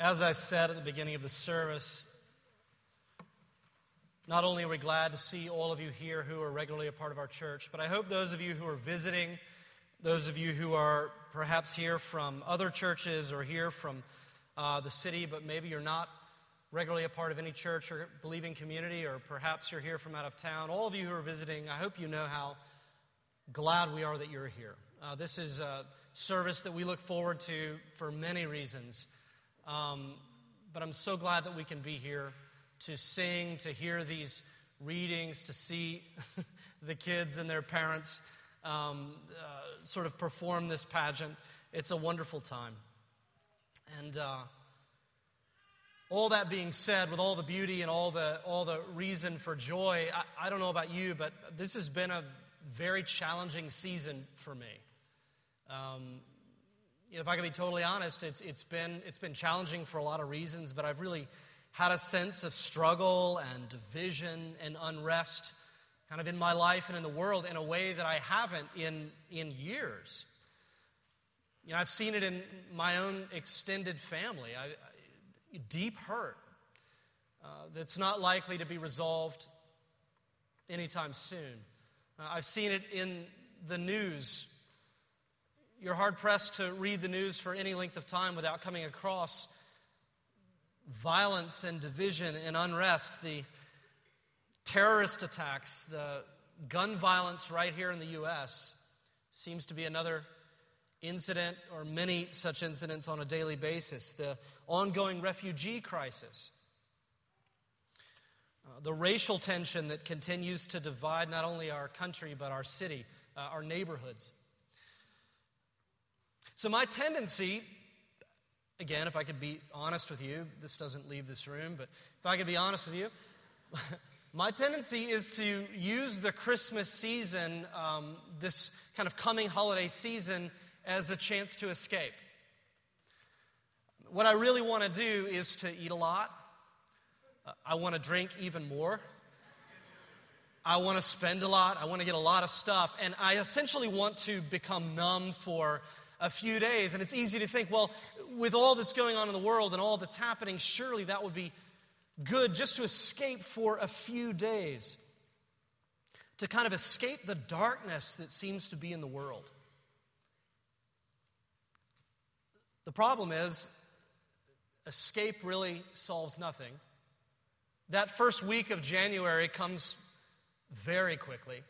As I said at the beginning of the service, not only are we glad to see all of you here who are regularly a part of our church, but I hope those of you who are visiting, those of you who are perhaps here from other churches or here from uh, the city, but maybe you're not regularly a part of any church or believing community, or perhaps you're here from out of town, all of you who are visiting, I hope you know how glad we are that you're here. Uh, this is a service that we look forward to for many reasons. Um, but I'm so glad that we can be here to sing, to hear these readings, to see the kids and their parents um, uh, sort of perform this pageant. It's a wonderful time. And uh, all that being said, with all the beauty and all the, all the reason for joy, I, I don't know about you, but this has been a very challenging season for me. Um, if I can be totally honest, it's, it's, been, it's been challenging for a lot of reasons, but I've really had a sense of struggle and division and unrest kind of in my life and in the world in a way that I haven't in, in years. You know, I've seen it in my own extended family. I, I, deep hurt uh, that's not likely to be resolved anytime soon. Uh, I've seen it in the news. You're hard pressed to read the news for any length of time without coming across violence and division and unrest, the terrorist attacks, the gun violence right here in the U.S. seems to be another incident or many such incidents on a daily basis. The ongoing refugee crisis, uh, the racial tension that continues to divide not only our country but our city, uh, our neighborhoods. So, my tendency again, if I could be honest with you, this doesn't leave this room, but if I could be honest with you, my tendency is to use the Christmas season, um, this kind of coming holiday season, as a chance to escape. What I really want to do is to eat a lot. I want to drink even more. I want to spend a lot. I want to get a lot of stuff. And I essentially want to become numb for a few days. And it's easy to think, well, with all that's going on in the world and all that's happening, surely that would be good just to escape for a few days, to kind of escape the darkness that seems to be in the world. The problem is, escape really solves nothing. That first week of January comes very quickly,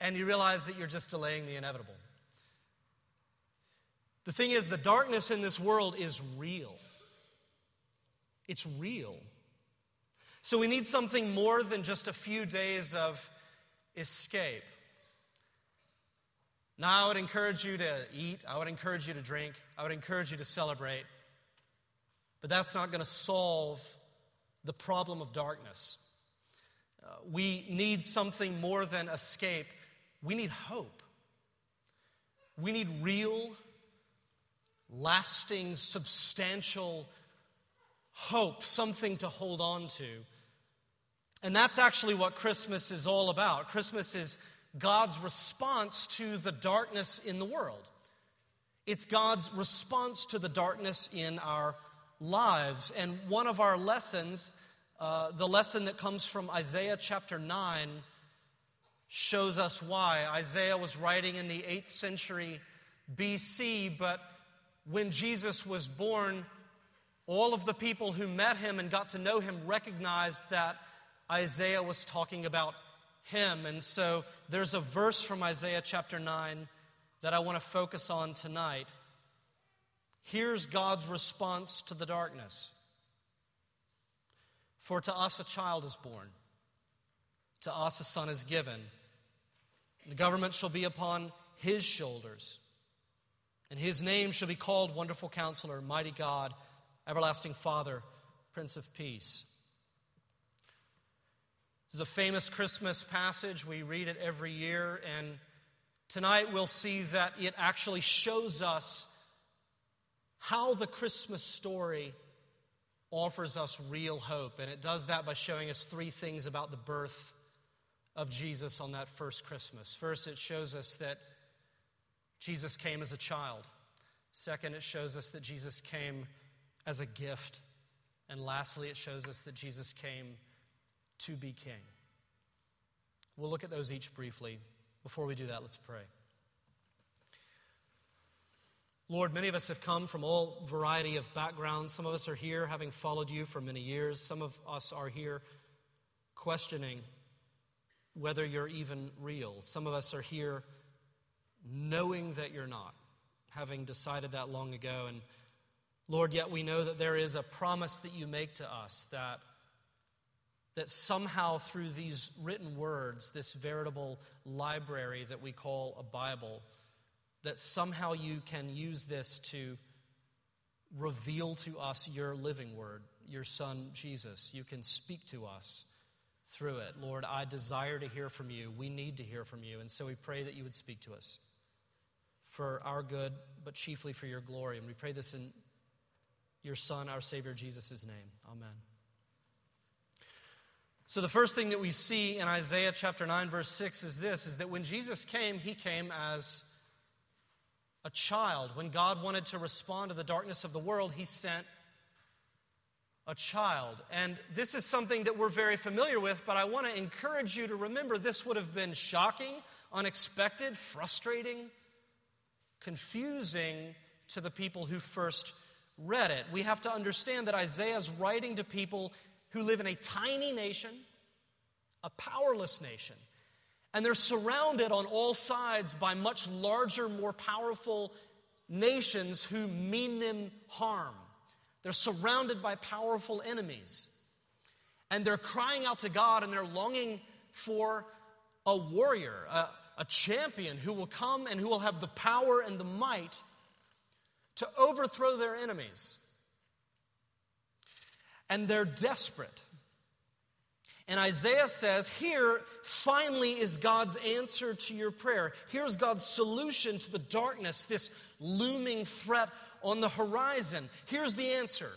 and you realize that you're just delaying the inevitable. The thing is, the darkness in this world is real. It's real. So we need something more than just a few days of escape. Now, I would encourage you to eat, I would encourage you to drink, I would encourage you to celebrate. But that's not going to solve the problem of darkness. Uh, we need something more than escape. We need hope. We need real lasting, substantial hope, something to hold on to. And that's actually what Christmas is all about. Christmas is God's response to the darkness in the world. It's God's response to the darkness in our lives. And one of our lessons, uh, the lesson that comes from Isaiah chapter 9, shows us why. Isaiah was writing in the 8th century BC, but when Jesus was born, all of the people who met him and got to know him recognized that Isaiah was talking about him. And so there's a verse from Isaiah chapter 9 that I want to focus on tonight. Here's God's response to the darkness For to us a child is born, to us a son is given. The government shall be upon his shoulders and his name shall be called Wonderful Counselor, Mighty God, Everlasting Father, Prince of Peace. This is a famous Christmas passage. We read it every year, and tonight we'll see that it actually shows us how the Christmas story offers us real hope. And it does that by showing us three things about the birth of Jesus on that first Christmas. First, it shows us that Jesus came as a child. Second, it shows us that Jesus came as a gift. And lastly, it shows us that Jesus came to be king. We'll look at those each briefly. Before we do that, let's pray. Lord, many of us have come from all variety of backgrounds. Some of us are here having followed you for many years. Some of us are here questioning whether you're even real. Some of us are here knowing that you're not, having decided that long ago. And Lord, yet we know that there is a promise that you make to us that, that somehow through these written words, this veritable library that we call a Bible, that somehow you can use this to reveal to us your living word, your Son, Jesus. You can speak to us through it. Lord, I desire to hear from you. We need to hear from you. And so we pray that you would speak to us for our good, but chiefly for your glory. And we pray this in your Son, our Savior, Jesus' name. Amen. So the first thing that we see in Isaiah chapter 9, verse 6 is this is that when Jesus came, he came as a child. When God wanted to respond to the darkness of the world, he sent a child. And this is something that we're very familiar with, but I want to encourage you to remember this would have been shocking, unexpected, frustrating, confusing to the people who first read it. We have to understand that Isaiah is writing to people who live in a tiny nation, a powerless nation, and they're surrounded on all sides by much larger, more powerful nations who mean them harm. They're surrounded by powerful enemies. And they're crying out to God and they're longing for a warrior, a, a champion who will come and who will have the power and the might to overthrow their enemies. And they're desperate. And Isaiah says, Here finally is God's answer to your prayer. Here's God's solution to the darkness, this looming threat on the horizon. Here's the answer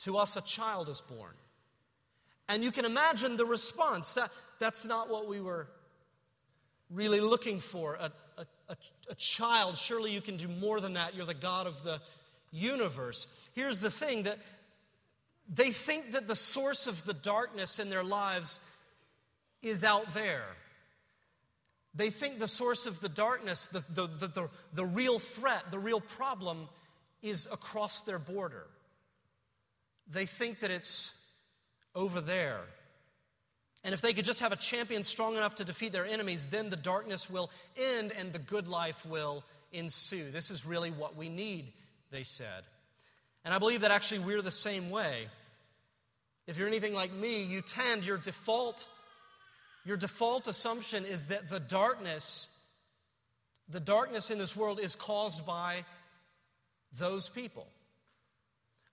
To us, a child is born. And you can imagine the response. That, that's not what we were really looking for. A, a, a, a child, surely you can do more than that. You're the God of the universe. Here's the thing that they think that the source of the darkness in their lives is out there. They think the source of the darkness, the, the, the, the, the real threat, the real problem, is across their border. They think that it's over there. And if they could just have a champion strong enough to defeat their enemies, then the darkness will end and the good life will ensue. This is really what we need, they said. And I believe that actually we're the same way. If you're anything like me, you tend, your default your default assumption is that the darkness, the darkness in this world is caused by those people.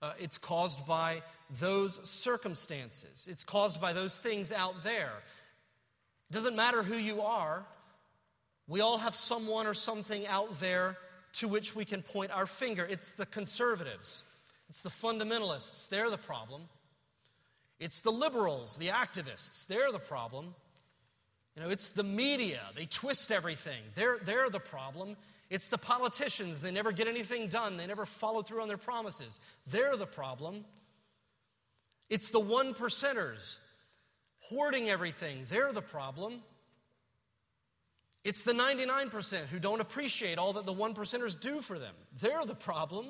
Uh, it's caused by those circumstances. It's caused by those things out there. It doesn't matter who you are, we all have someone or something out there to which we can point our finger. It's the conservatives, it's the fundamentalists, they're the problem. It's the liberals, the activists, they're the problem. You know, it's the media. They twist everything. They're, they're the problem. It's the politicians. They never get anything done. They never follow through on their promises. They're the problem. It's the one percenters hoarding everything. They're the problem. It's the 99% who don't appreciate all that the one percenters do for them. They're the problem.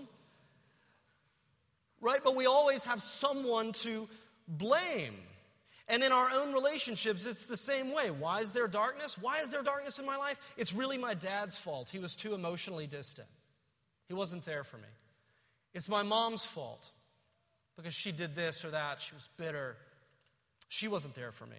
Right? But we always have someone to blame. And in our own relationships, it's the same way. Why is there darkness? Why is there darkness in my life? It's really my dad's fault. He was too emotionally distant, he wasn't there for me. It's my mom's fault because she did this or that. She was bitter. She wasn't there for me.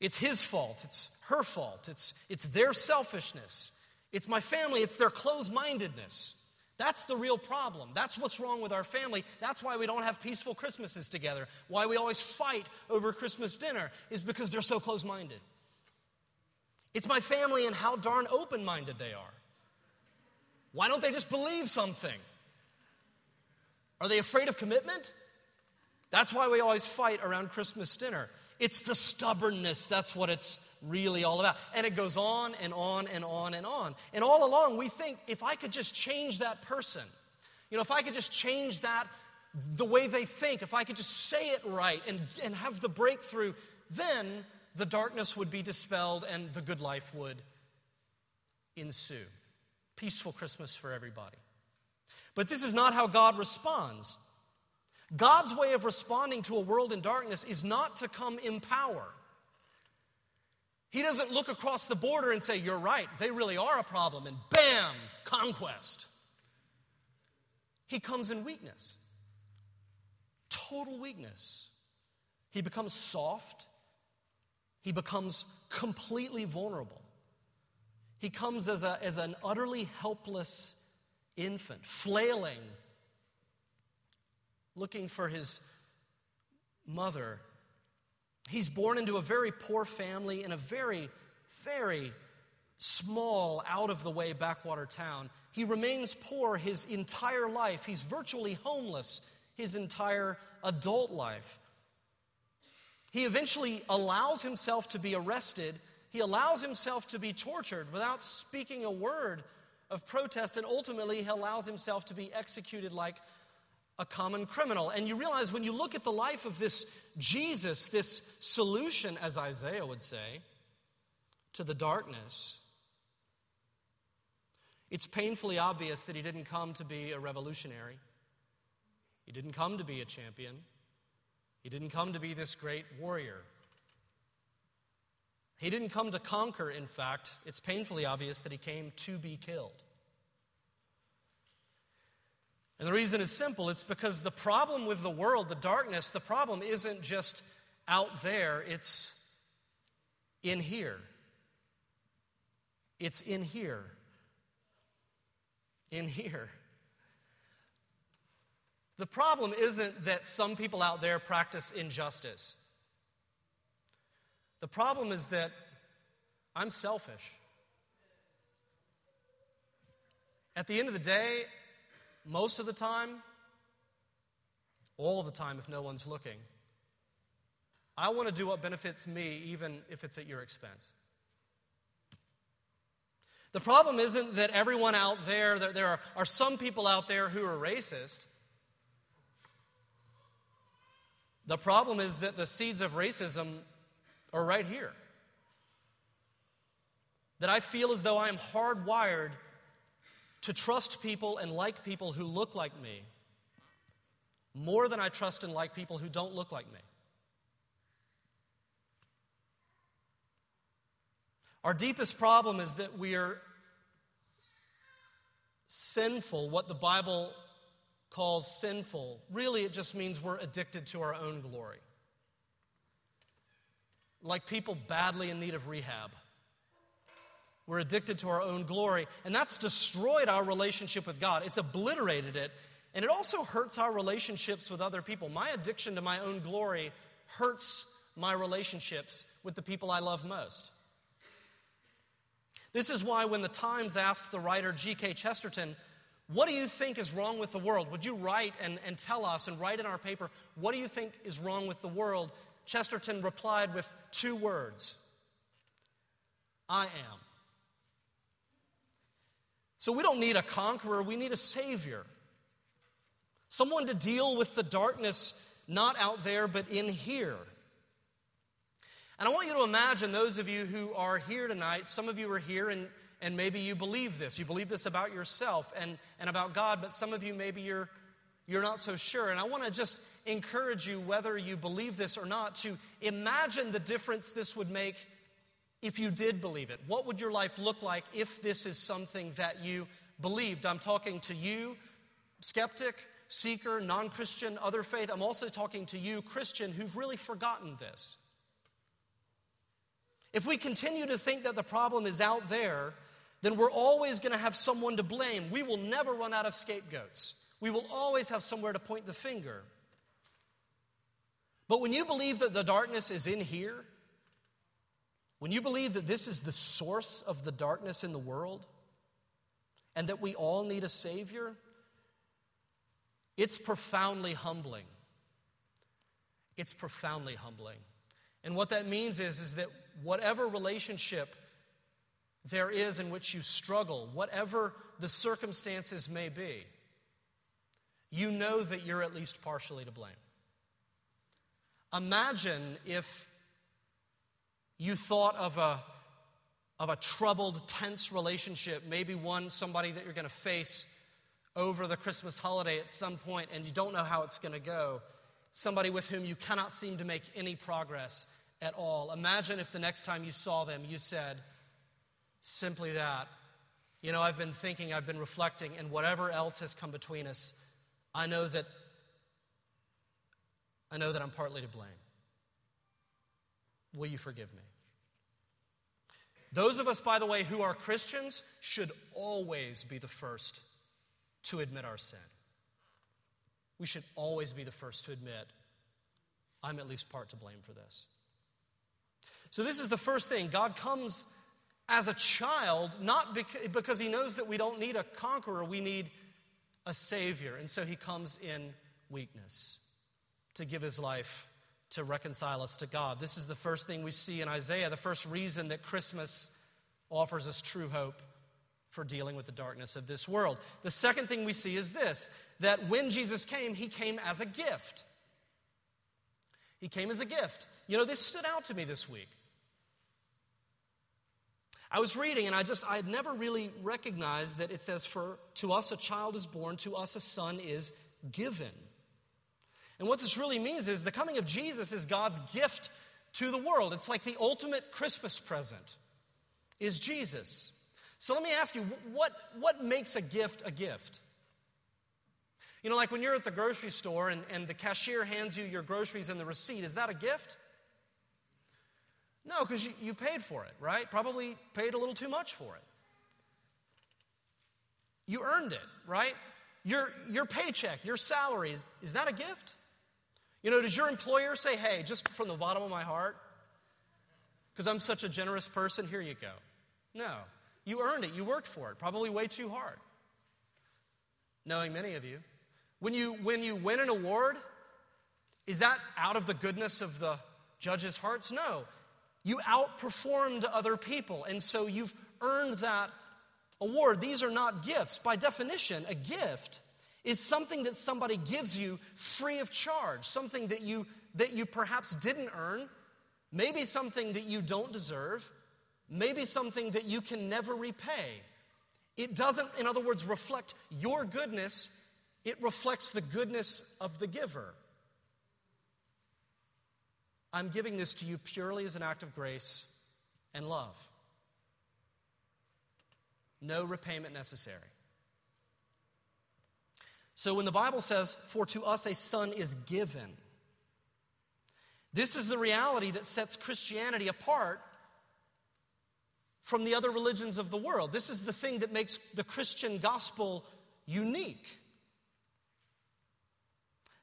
It's his fault. It's her fault. It's, it's their selfishness. It's my family. It's their closed mindedness. That's the real problem. That's what's wrong with our family. That's why we don't have peaceful Christmases together. Why we always fight over Christmas dinner is because they're so close minded. It's my family and how darn open minded they are. Why don't they just believe something? Are they afraid of commitment? That's why we always fight around Christmas dinner. It's the stubbornness, that's what it's really all about? And it goes on and on and on and on. And all along, we think if I could just change that person, you know, if I could just change that, the way they think, if I could just say it right and, and have the breakthrough, then the darkness would be dispelled and the good life would ensue. Peaceful Christmas for everybody. But this is not how God responds. God's way of responding to a world in darkness is not to come in power. He doesn't look across the border and say, You're right, they really are a problem, and bam, conquest. He comes in weakness, total weakness. He becomes soft, he becomes completely vulnerable. He comes as, a, as an utterly helpless infant, flailing, looking for his mother. He's born into a very poor family in a very, very small, out of the way backwater town. He remains poor his entire life. He's virtually homeless his entire adult life. He eventually allows himself to be arrested. He allows himself to be tortured without speaking a word of protest, and ultimately, he allows himself to be executed like a common criminal. And you realize when you look at the life of this Jesus, this solution, as Isaiah would say, to the darkness, it's painfully obvious that he didn't come to be a revolutionary. He didn't come to be a champion. He didn't come to be this great warrior. He didn't come to conquer, in fact. It's painfully obvious that he came to be killed. And the reason is simple it's because the problem with the world, the darkness, the problem isn't just out there, it's in here. It's in here. In here. The problem isn't that some people out there practice injustice. The problem is that I'm selfish. At the end of the day, most of the time, all the time if no one's looking, I want to do what benefits me, even if it's at your expense. The problem isn't that everyone out there, that there are, are some people out there who are racist. The problem is that the seeds of racism are right here. That I feel as though I am hardwired to trust people and like people who look like me more than I trust and like people who don't look like me. Our deepest problem is that we are sinful, what the Bible calls sinful, really it just means we're addicted to our own glory. Like people badly in need of rehab. We're addicted to our own glory, and that's destroyed our relationship with God. It's obliterated it, and it also hurts our relationships with other people. My addiction to my own glory hurts my relationships with the people I love most. This is why, when the Times asked the writer G.K. Chesterton, what do you think is wrong with the world? Would you write and, and tell us and write in our paper, what do you think is wrong with the world? Chesterton replied with two words I am. So we don't need a conqueror, we need a savior. Someone to deal with the darkness not out there, but in here. And I want you to imagine those of you who are here tonight, some of you are here and and maybe you believe this. You believe this about yourself and, and about God, but some of you maybe you're you're not so sure. And I want to just encourage you, whether you believe this or not, to imagine the difference this would make if you did believe it. What would your life look like if this is something that you believed? I'm talking to you, skeptic, seeker, non Christian, other faith. I'm also talking to you, Christian, who've really forgotten this. If we continue to think that the problem is out there, then we're always going to have someone to blame. We will never run out of scapegoats. We will always have somewhere to point the finger. But when you believe that the darkness is in here, when you believe that this is the source of the darkness in the world, and that we all need a Savior, it's profoundly humbling. It's profoundly humbling. And what that means is, is that whatever relationship there is in which you struggle, whatever the circumstances may be, you know that you're at least partially to blame. Imagine if you thought of a, of a troubled, tense relationship, maybe one, somebody that you're going to face over the Christmas holiday at some point and you don't know how it's going to go, somebody with whom you cannot seem to make any progress at all. Imagine if the next time you saw them, you said simply that. You know, I've been thinking, I've been reflecting, and whatever else has come between us, I know that I know that I'm partly to blame. Will you forgive me? Those of us, by the way, who are Christians should always be the first to admit our sin. We should always be the first to admit, I'm at least part to blame for this. So, this is the first thing. God comes as a child, not because he knows that we don't need a conqueror, we need a savior. And so, he comes in weakness to give his life to reconcile us to God. This is the first thing we see in Isaiah, the first reason that Christmas offers us true hope for dealing with the darkness of this world. The second thing we see is this that when Jesus came, he came as a gift. He came as a gift. You know, this stood out to me this week. I was reading and I just, I had never really recognized that it says, For to us a child is born, to us a son is given. And what this really means is the coming of Jesus is God's gift to the world. It's like the ultimate Christmas present is Jesus. So let me ask you, what, what makes a gift a gift? You know, like when you're at the grocery store and, and the cashier hands you your groceries and the receipt, is that a gift? No, because you, you paid for it, right? Probably paid a little too much for it. You earned it, right? Your, your paycheck, your salary, is, is that a gift? You know, does your employer say, hey, just from the bottom of my heart, because I'm such a generous person, here you go? No. You earned it. You worked for it, probably way too hard. Knowing many of you. When you, when you win an award, is that out of the goodness of the judges' hearts? No. You outperformed other people, and so you've earned that award. These are not gifts. By definition, a gift is something that somebody gives you free of charge, something that you, that you perhaps didn't earn, maybe something that you don't deserve, maybe something that you can never repay. It doesn't, in other words, reflect your goodness, it reflects the goodness of the giver. I'm giving this to you purely as an act of grace and love. No repayment necessary. So when the Bible says, For to us a son is given, this is the reality that sets Christianity apart from the other religions of the world. This is the thing that makes the Christian gospel unique.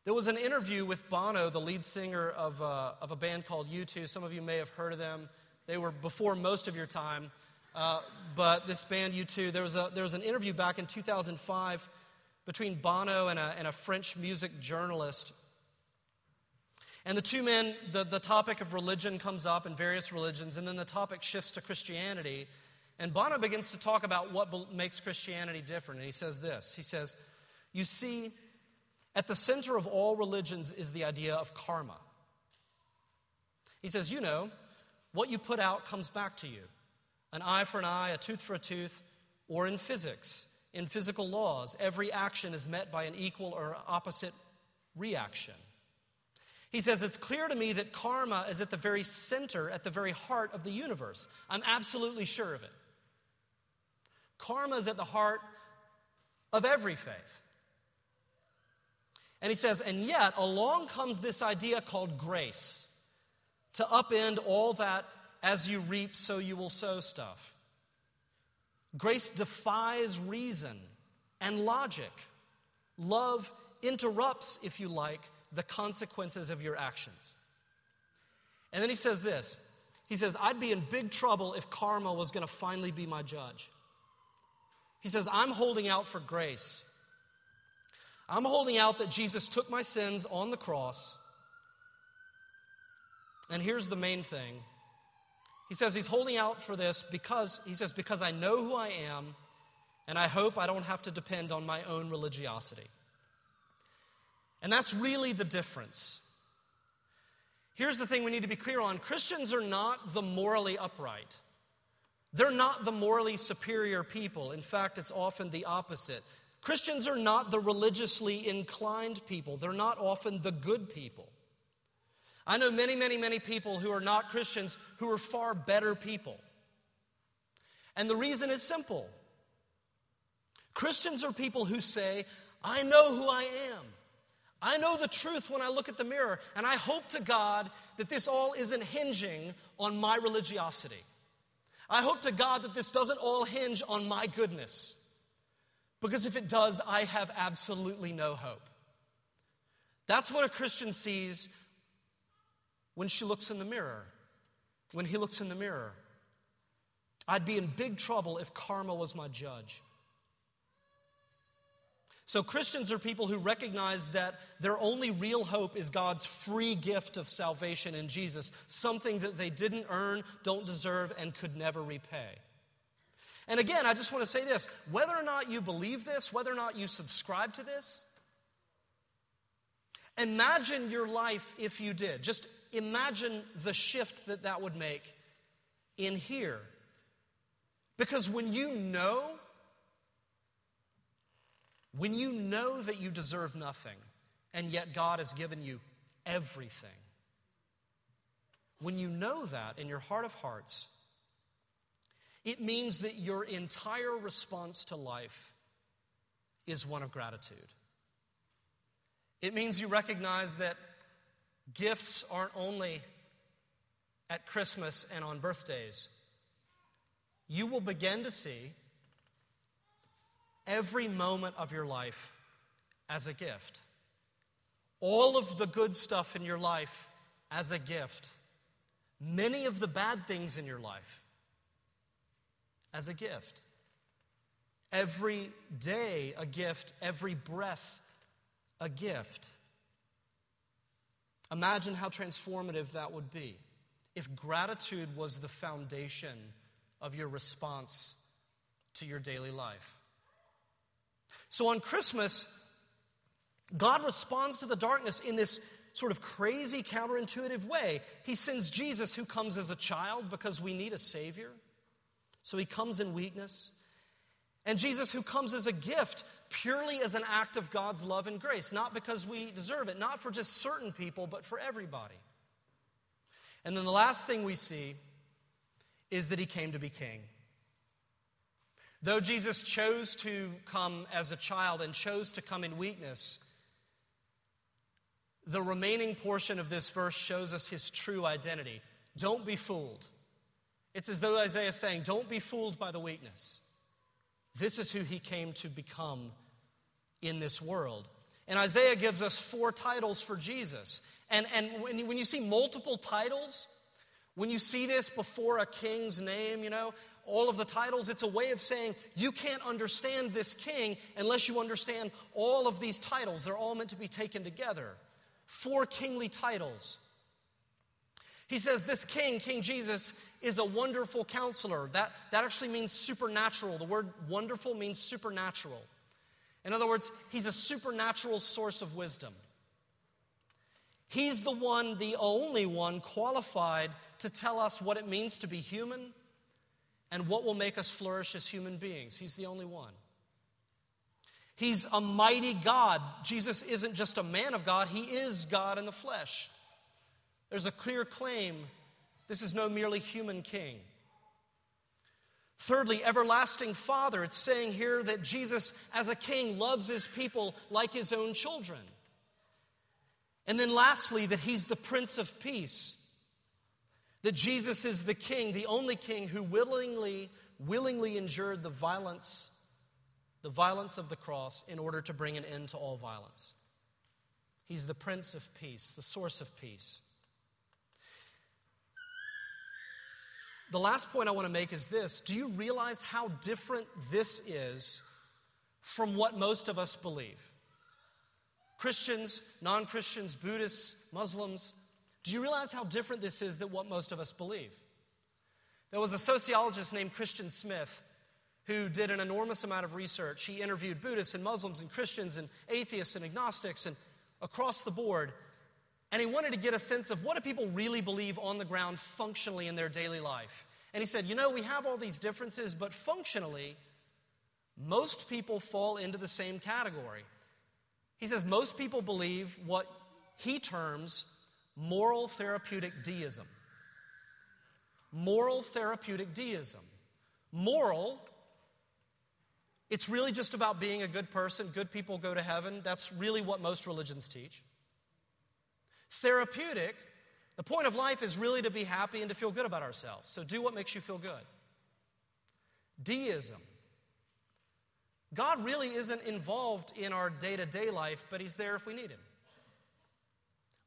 There was an interview with Bono, the lead singer of a, uh, of a band called U2. Some of you may have heard of them. They were before most of your time. Uh, but this band, U2, there was, a, there was an interview back in 2005 between Bono and a, and a French music journalist. And the two men, the, the topic of religion comes up in various religions, and then the topic shifts to Christianity. And Bono begins to talk about what makes Christianity different. And he says this He says, You see, at the center of all religions is the idea of karma. He says, You know, what you put out comes back to you an eye for an eye, a tooth for a tooth, or in physics, in physical laws, every action is met by an equal or opposite reaction. He says, It's clear to me that karma is at the very center, at the very heart of the universe. I'm absolutely sure of it. Karma is at the heart of every faith. And he says, and yet along comes this idea called grace to upend all that as you reap, so you will sow stuff. Grace defies reason and logic. Love interrupts, if you like, the consequences of your actions. And then he says this He says, I'd be in big trouble if karma was going to finally be my judge. He says, I'm holding out for grace. I'm holding out that Jesus took my sins on the cross. And here's the main thing. He says he's holding out for this because, he says, because I know who I am, and I hope I don't have to depend on my own religiosity. And that's really the difference. Here's the thing we need to be clear on Christians are not the morally upright. They're not the morally superior people. In fact, it's often the opposite. Christians are not the religiously inclined people, they're not often the good people. I know many, many, many people who are not Christians who are far better people. And the reason is simple Christians are people who say, I know who I am. I know the truth when I look at the mirror, and I hope to God that this all isn't hinging on my religiosity. I hope to God that this doesn't all hinge on my goodness. Because if it does, I have absolutely no hope. That's what a Christian sees when she looks in the mirror, when he looks in the mirror. I'd be in big trouble if karma was my judge. So, Christians are people who recognize that their only real hope is God's free gift of salvation in Jesus, something that they didn't earn, don't deserve, and could never repay. And again, I just want to say this whether or not you believe this, whether or not you subscribe to this, imagine your life if you did. Just imagine the shift that that would make in here. Because when you know when you know that you deserve nothing, and yet God has given you everything, when you know that in your heart of hearts, it means that your entire response to life is one of gratitude. It means you recognize that gifts aren't only at Christmas and on birthdays. You will begin to see every moment of your life as a gift. All of the good stuff in your life as a gift. Many of the bad things in your life as a gift. Every day a gift, every breath a gift. Imagine how transformative that would be if gratitude was the foundation of your response to your daily life. So on Christmas, God responds to the darkness in this sort of crazy, counterintuitive way. He sends Jesus, who comes as a child because we need a Savior. So he comes in weakness. And Jesus, who comes as a gift purely as an act of God's love and grace, not because we deserve it, not for just certain people, but for everybody. And then the last thing we see is that he came to be king. Though Jesus chose to come as a child and chose to come in weakness, the remaining portion of this verse shows us his true identity. Don't be fooled. It's as though Isaiah is saying, Don't be fooled by the weakness. This is who he came to become in this world. And Isaiah gives us four titles for Jesus. And, and when, when you see multiple titles, when you see this before a king's name, you know, all of the titles, it's a way of saying you can't understand this king unless you understand all of these titles. They're all meant to be taken together. Four kingly titles. He says this king, King Jesus, is a wonderful counselor. That, that actually means supernatural. The word wonderful means supernatural. In other words, he's a supernatural source of wisdom. He's the one, the only one qualified to tell us what it means to be human and what will make us flourish as human beings. He's the only one. He's a mighty God. Jesus isn't just a man of God, he is God in the flesh. There's a clear claim this is no merely human king. Thirdly, everlasting Father. It's saying here that Jesus, as a king, loves his people like his own children. And then lastly, that he's the Prince of Peace. That Jesus is the king, the only king who willingly, willingly endured the violence, the violence of the cross in order to bring an end to all violence. He's the Prince of Peace, the source of peace. The last point I want to make is this Do you realize how different this is from what most of us believe? Christians, non Christians, Buddhists, Muslims, Do you realize how different this is than what most of us believe? There was a sociologist named Christian Smith who did an enormous amount of research. He interviewed Buddhists and Muslims and Christians and atheists and agnostics and across the board. And he wanted to get a sense of what do people really believe on the ground functionally in their daily life. And he said, you know, we have all these differences, but functionally, most people fall into the same category. He says most people believe what he terms moral therapeutic deism. Moral therapeutic deism. Moral, it's really just about being a good person. Good people go to heaven. That's really what most religions teach. Therapeutic, the point of life is really to be happy and to feel good about ourselves. So do what makes you feel good. Deism. God really isn't involved in our day to day life, but He's there if we need Him.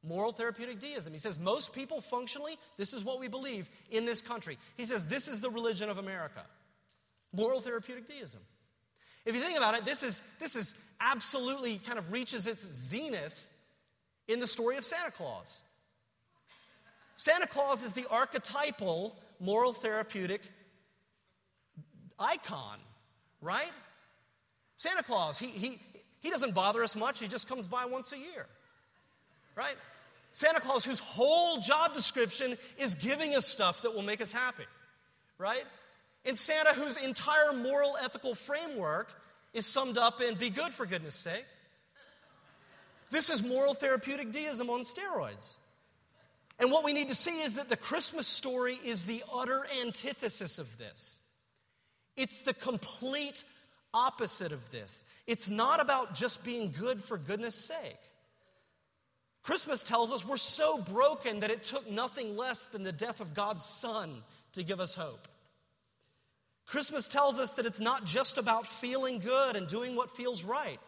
Moral therapeutic deism. He says most people functionally, this is what we believe in this country. He says this is the religion of America. Moral therapeutic deism. If you think about it, this is, this is absolutely kind of reaches its zenith in the story of Santa Claus. Santa Claus is the archetypal moral therapeutic icon, right? Santa Claus, he, he, he doesn't bother us much, he just comes by once a year, right? Santa Claus, whose whole job description is giving us stuff that will make us happy, right? And Santa, whose entire moral ethical framework is summed up in be good for goodness sake. This is moral therapeutic deism on steroids. And what we need to see is that the Christmas story is the utter antithesis of this. It's the complete opposite of this. It's not about just being good for goodness sake. Christmas tells us we're so broken that it took nothing less than the death of God's Son to give us hope. Christmas tells us that it's not just about feeling good and doing what feels right,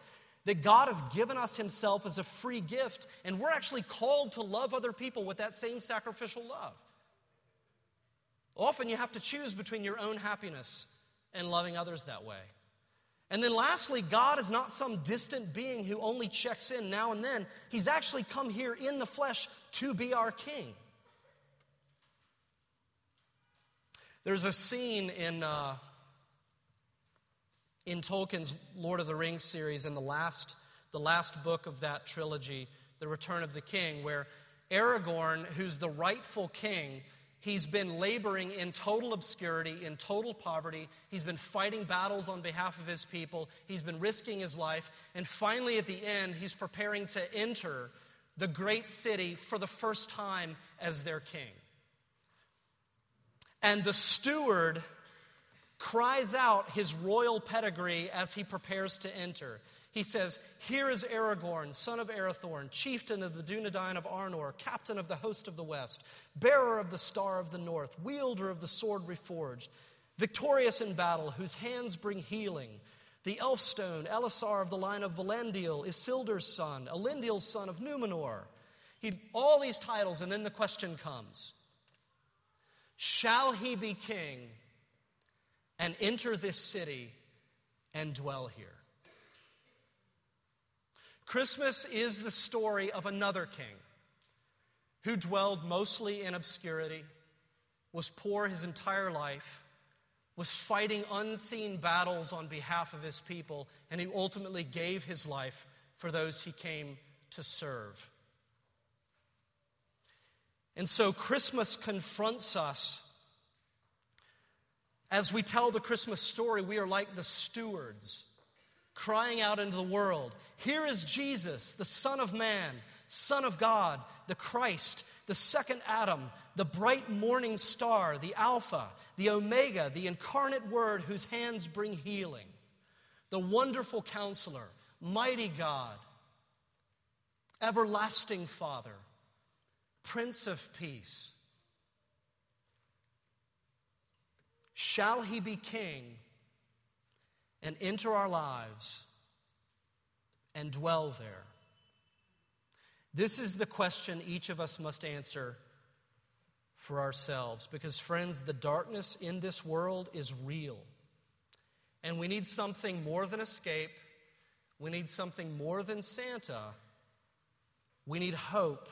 that God has given us Himself as a free gift, and we're actually called to love other people with that same sacrificial love. Often you have to choose between your own happiness and loving others that way. And then lastly, God is not some distant being who only checks in now and then. He's actually come here in the flesh to be our king. There's a scene in, uh, in Tolkien's Lord of the Rings series, in the last, the last book of that trilogy, The Return of the King, where Aragorn, who's the rightful king, He's been laboring in total obscurity, in total poverty. He's been fighting battles on behalf of his people. He's been risking his life. And finally, at the end, he's preparing to enter the great city for the first time as their king. And the steward cries out his royal pedigree as he prepares to enter he says, Here is Aragorn, son of Arathorn, chieftain of the Dunedain of Arnor, captain of the host of the west, bearer of the star of the north, wielder of the sword reforged, victorious in battle, whose hands bring healing. The Elfstone, Elessar of the line of Valandil, Isildur's son, Elendil's son of Numenor. He, all these titles, and then the question comes Shall he be king and enter this city and dwell here? Christmas is the story of another king who dwelled mostly in obscurity, was poor his entire life, was fighting unseen battles on behalf of his people, and he ultimately gave his life for those he came to serve. And so Christmas confronts us. As we tell the Christmas story, we are like the stewards crying out into the world Here is Jesus, the Son of Man, Son of God, the Christ, the second Adam, the bright morning star, the Alpha, the Omega, the incarnate Word whose hands bring healing, the wonderful counselor, mighty God, everlasting Father, Prince of Peace. Shall he be king and enter our lives and dwell there? This is the question each of us must answer for ourselves because, friends, the darkness in this world is real. And we need something more than escape. We need something more than Santa. We need hope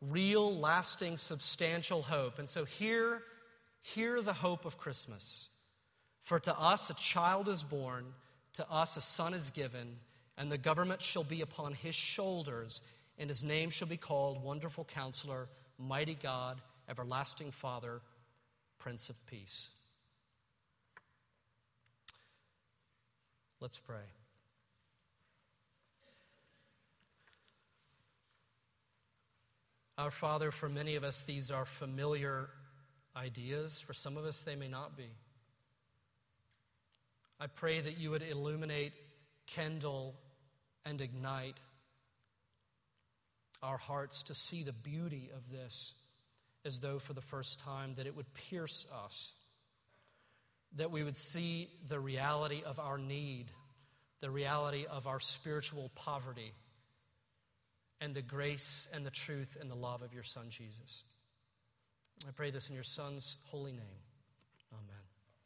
real, lasting, substantial hope. And so, hear, hear the hope of Christmas. For to us a child is born, to us a son is given, and the government shall be upon his shoulders, and his name shall be called Wonderful Counselor, Mighty God, Everlasting Father, Prince of Peace. Let's pray. Our Father, for many of us, these are familiar ideas. For some of us, they may not be. I pray that you would illuminate, kindle, and ignite our hearts to see the beauty of this as though for the first time, that it would pierce us, that we would see the reality of our need, the reality of our spiritual poverty, and the grace and the truth and the love of your Son, Jesus. I pray this in your Son's holy name.